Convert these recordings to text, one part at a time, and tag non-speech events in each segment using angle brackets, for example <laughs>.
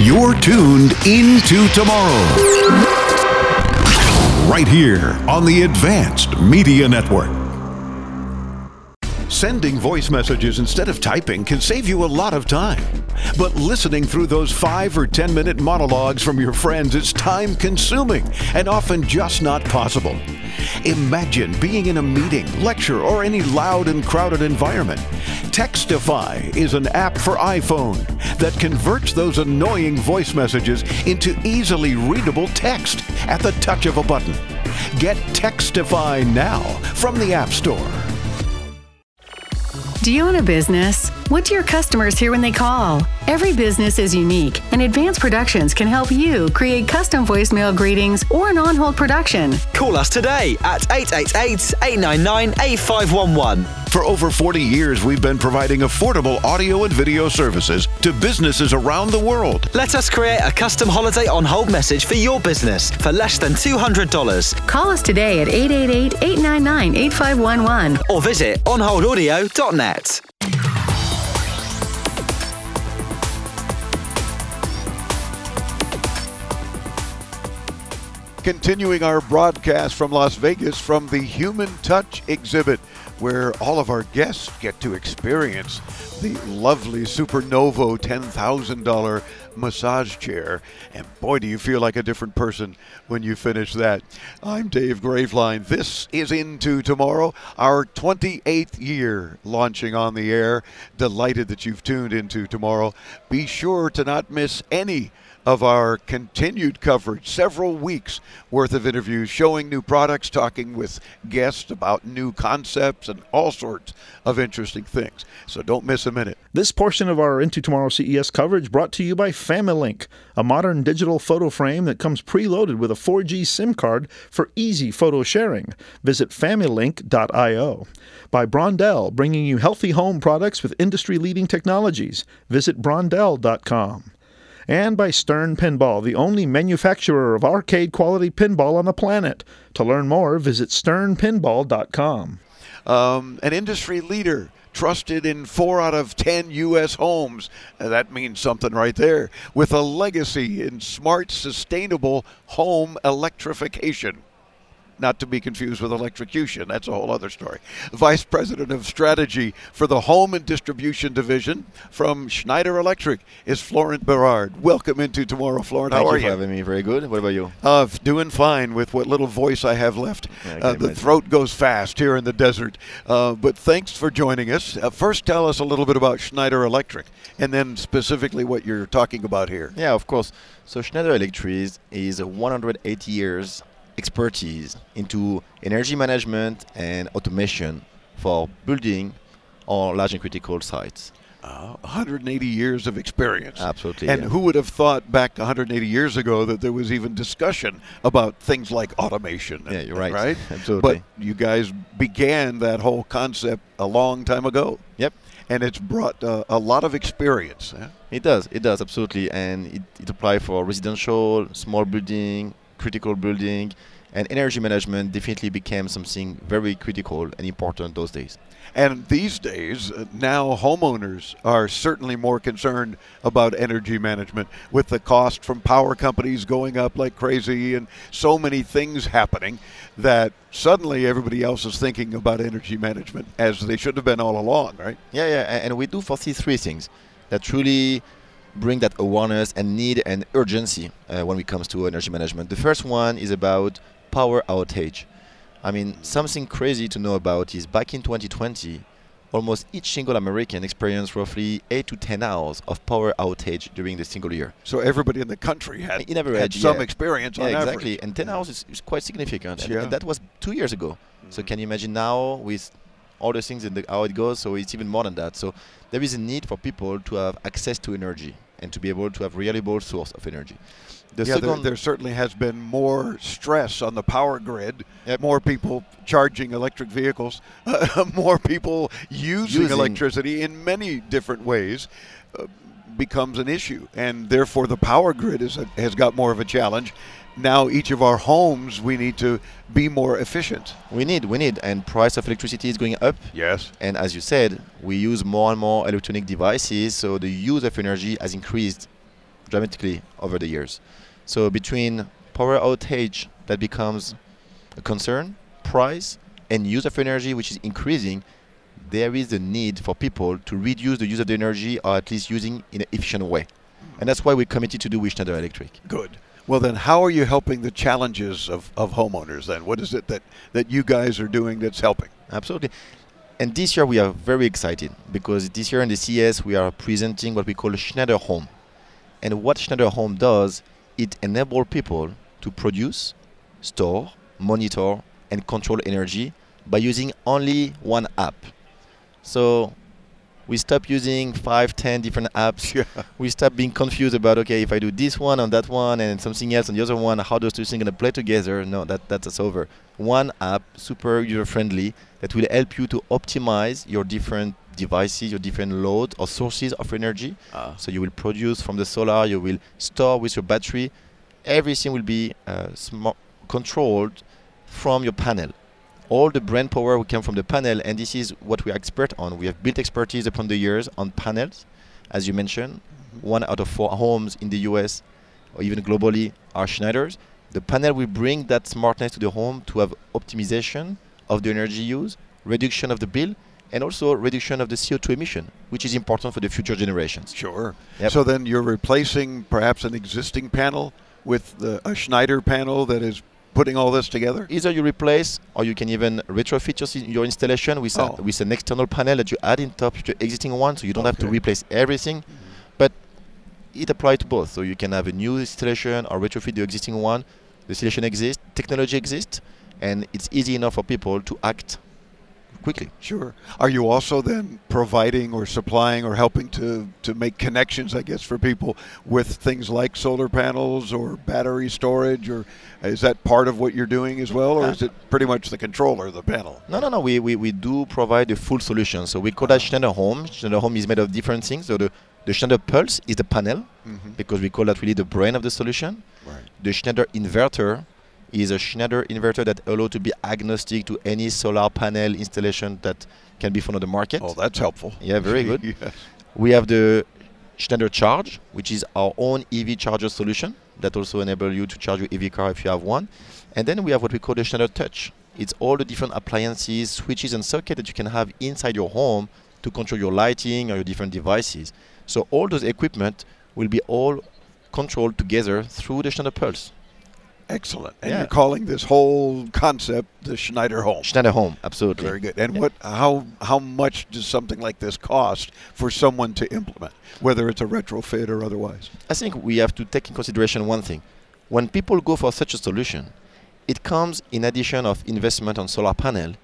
You're tuned into tomorrow. Right here on the Advanced Media Network. Sending voice messages instead of typing can save you a lot of time. But listening through those five or 10 minute monologues from your friends is time consuming and often just not possible. Imagine being in a meeting, lecture, or any loud and crowded environment. Textify is an app for iPhone that converts those annoying voice messages into easily readable text at the touch of a button. Get Textify now from the App Store. Do you own a business? What do your customers hear when they call? Every business is unique, and Advanced Productions can help you create custom voicemail greetings or an on hold production. Call us today at 888 899 8511. For over 40 years, we've been providing affordable audio and video services to businesses around the world. Let us create a custom holiday on hold message for your business for less than $200. Call us today at 888 899 8511 or visit onholdaudio.net. Continuing our broadcast from Las Vegas from the Human Touch exhibit, where all of our guests get to experience the lovely Supernovo $10,000 massage chair. And boy, do you feel like a different person when you finish that. I'm Dave Graveline. This is Into Tomorrow, our 28th year launching on the air. Delighted that you've tuned into tomorrow. Be sure to not miss any of our continued coverage, several weeks worth of interviews showing new products, talking with guests about new concepts and all sorts of interesting things. So don't miss a minute. This portion of our Into Tomorrow CES coverage brought to you by Familink, a modern digital photo frame that comes preloaded with a 4G SIM card for easy photo sharing. Visit familink.io. By Brondell, bringing you healthy home products with industry leading technologies. Visit brondell.com and by Stern Pinball, the only manufacturer of arcade quality pinball on the planet. To learn more, visit sternpinball.com. Um, an industry leader trusted in four out of ten U.S. homes. Uh, that means something right there. With a legacy in smart, sustainable home electrification not to be confused with electrocution. That's a whole other story. Vice President of Strategy for the Home and Distribution Division from Schneider Electric is Florent Berard. Welcome into tomorrow, Florent. How Thank are you for having me. Very good. What about you? Uh, doing fine with what little voice I have left. Yeah, I uh, the imagine. throat goes fast here in the desert. Uh, but thanks for joining us. Uh, first, tell us a little bit about Schneider Electric, and then specifically what you're talking about here. Yeah, of course. So Schneider Electric is, is a 180 years expertise into energy management and automation for building or large and critical sites. Uh, 180 years of experience. Absolutely, And yeah. who would have thought back 180 years ago that there was even discussion about things like automation? Yeah, you're right. Right? <laughs> Absolutely. But you guys began that whole concept a long time ago. Yep. And it's brought uh, a lot of experience. huh? It does. It does absolutely, and it, it applies for residential, small building, critical building, and energy management. Definitely became something very critical and important those days. And these days, uh, now homeowners are certainly more concerned about energy management with the cost from power companies going up like crazy and so many things happening that suddenly everybody else is thinking about energy management as they should have been all along, right? Yeah, yeah, and we do foresee three things that truly bring that awareness and need and urgency uh, when it comes to energy management. The first one is about power outage. I mean, something crazy to know about is back in 2020, almost each single American experienced roughly 8 to 10 hours of power outage during the single year. So everybody in the country had, In had average, some yeah. experience Yeah, exactly. average. And 10 hours is, is quite significant. And, Yeah. and that was two years ago. So can you imagine now with all the things and the, how it goes? So it's even more than that. So there is a need for people to have access to energy and to be able to have reliable source of energy. The yeah, there, there certainly has been more stress on the power grid. Yep. More people charging electric vehicles, <laughs> more people using, Using- electricity in many different ways. Uh, becomes an issue, and therefore the power grid is a, has got more of a challenge. Now, each of our homes, we need to be more efficient. we need, we need, and price of electricity is going up. Yes. And as you said, we use more and more electronic devices, so the use of energy has increased dramatically over the years. So between power outage that becomes a concern, price, and use of energy which is increasing, there is a need for people to reduce the use of the energy or at least using in an efficient way. And that's why we're committed to do with Schneider Electric. Good. Well, then, how are you helping the challenges of, of homeowners then? What is it that, that you guys are doing that's helping? Absolutely. And this year we are very excited because this year in the CES we are presenting what we call Schneider Home. And what Schneider Home does, it enables people to produce, store, monitor, and control energy by using only one app. So we stop using five, ten different apps. <laughs> Yeah. We stop being confused about okay, if I do this one on that one and something else on the other one, how those two things gonna play together? No, that that's over. One app, super user friendly, that will help you to optimize your different devices, your different loads or sources of energy. Ah. So you will produce from the solar, you will store with your battery. Everything will be uh, controlled from your panel. All the brand power will come from the panel, and this is what we are expert on. We have built expertise upon the years on panels, as you mentioned. Mm-hmm. One out of four homes in the US or even globally are Schneiders. The panel will bring that smartness to the home to have optimization of the energy use, reduction of the bill, and also reduction of the CO2 emission, which is important for the future generations. Sure. Yep. So then you're replacing perhaps an existing panel with the, a Schneider panel that is putting all this together? Either you replace or you can even retrofit your, your installation with, Oh. a, with an external panel that you add in top of the existing one, so you don't have to replace everything. But it applies to both. So you can have a new installation or retrofit the existing one. The installation exists, technology exists, and it's easy enough for people to act quickly. Sure. Are you also then providing or supplying or helping to, to make connections, I guess, for people with things like solar panels or battery storage? Or is that part of what you're doing as well? Or Uh, is it pretty much the controller, the panel? No, no, no. We, we, we do provide a full solution. So we call that Schneider Home. Schneider Home is made of different things. So the, the Schneider Pulse is the panel because we call that really the brain of the solution. Right. The Schneider inverter is a Schneider inverter that allows to be agnostic to any solar panel installation that can be found on the market. Oh, that's helpful. Yeah, very good. <laughs> yes. We have the Schneider Charge, which is our own EV charger solution that also enable you to charge your EV car if you have one. And then we have what we call the Schneider Touch. It's all the different appliances, switches, and sockets that you can have inside your home to control your lighting or your different devices. So all those equipment will be all controlled together through the Schneider Pulse. Excellent. And Yeah. you're calling this whole concept the Schneider Home. Schneider Home, absolutely. Very good. And Yeah. what? How how much does something like this cost for someone to implement, whether it's a retrofit or otherwise? I think we have to take in consideration one thing. When people go for such a solution, it comes in addition of investment on solar panel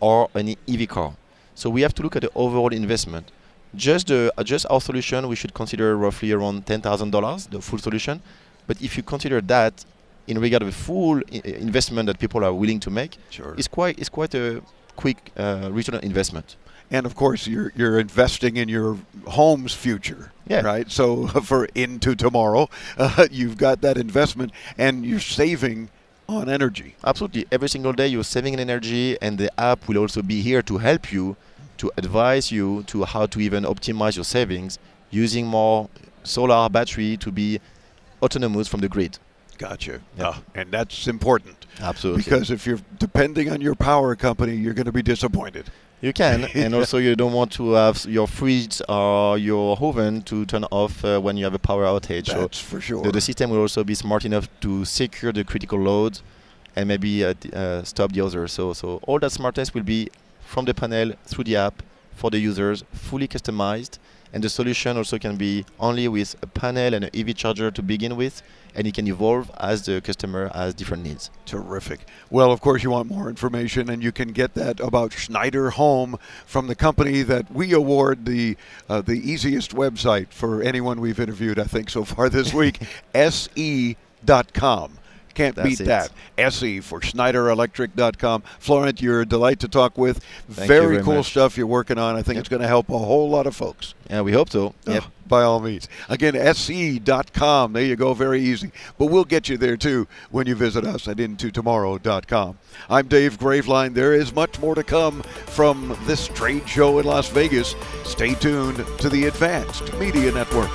or an EV car. So we have to look at the overall investment. Just the uh, just our solution, we should consider roughly around ten thousand dollars, the full solution. But if you consider that in regard of the full I- investment that people are willing to make, Sure. it's quite it's quite a quick uh, return on investment. And of course, you're you're investing in your home's future, Yeah. right? So <laughs> for into tomorrow, uh, <laughs> you've got that investment, and you're saving on energy. Absolutely. Every single day you're saving on energy, and the app will also be here to help you, to advise you to how to even optimize your savings using more solar battery to be autonomous from the grid. Gotcha. Yeah. Ah, and that's important Absolutely. because if you're depending on your power company, you're going to be disappointed. you can, <laughs> and also you don't want to have your fridge or your oven to turn off uh, when you have a power outage. So That's for sure. the, the system will also be smart enough to secure the critical loads and maybe uh, uh, stop the others. So, so all that smartness will be from the panel through the app for the users, fully customized. And the solution also can be only with a panel and an EV charger to begin with, and it can evolve as the customer has different needs. Terrific. Well, of course, you want more information, and you can get that about Schneider Home from the company that we award the uh, the easiest website for anyone we've interviewed, I think, so far this week. <laughs> se.com. Can't That's beat it. that. SE for SchneiderElectric.com. Florent, you're a delight to talk with. Thank you very very cool much. stuff you're working on. I think Yep. it's going to help a whole lot of folks. Yeah, we hope so. Oh, by all means. Again, se.com. There you go. Very easy. But we'll get you there too when you visit us at intotomorrow.com. I'm Dave Graveline. There is much more to come from this trade show in Las Vegas. Stay tuned to the Advanced Media Network.